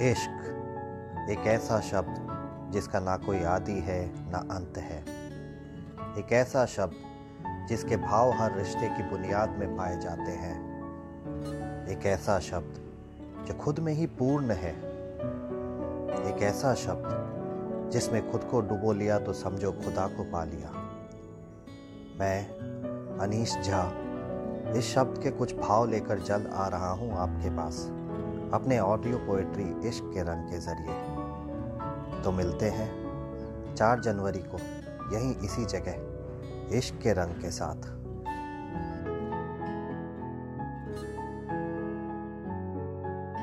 इश्क, एक ऐसा शब्द जिसका ना कोई आदि है, ना अंत है। एक ऐसा शब्द जिसके भाव हर रिश्ते की बुनियाद में पाए जाते हैं। एक ऐसा शब्द जो खुद में ही पूर्ण है। एक ऐसा शब्द जिसमें खुद को डुबो लिया तो समझो खुदा को पा लिया। मैं, अनीश झा, इस शब्द के कुछ भाव लेकर जल्द आ रहा हूँ आपके पास। अपने ऑडियो पोएट्री इश्क के रंग के ज़रिए। तो मिलते हैं चार जनवरी को यहीं इसी जगह, इश्क के रंग के साथ।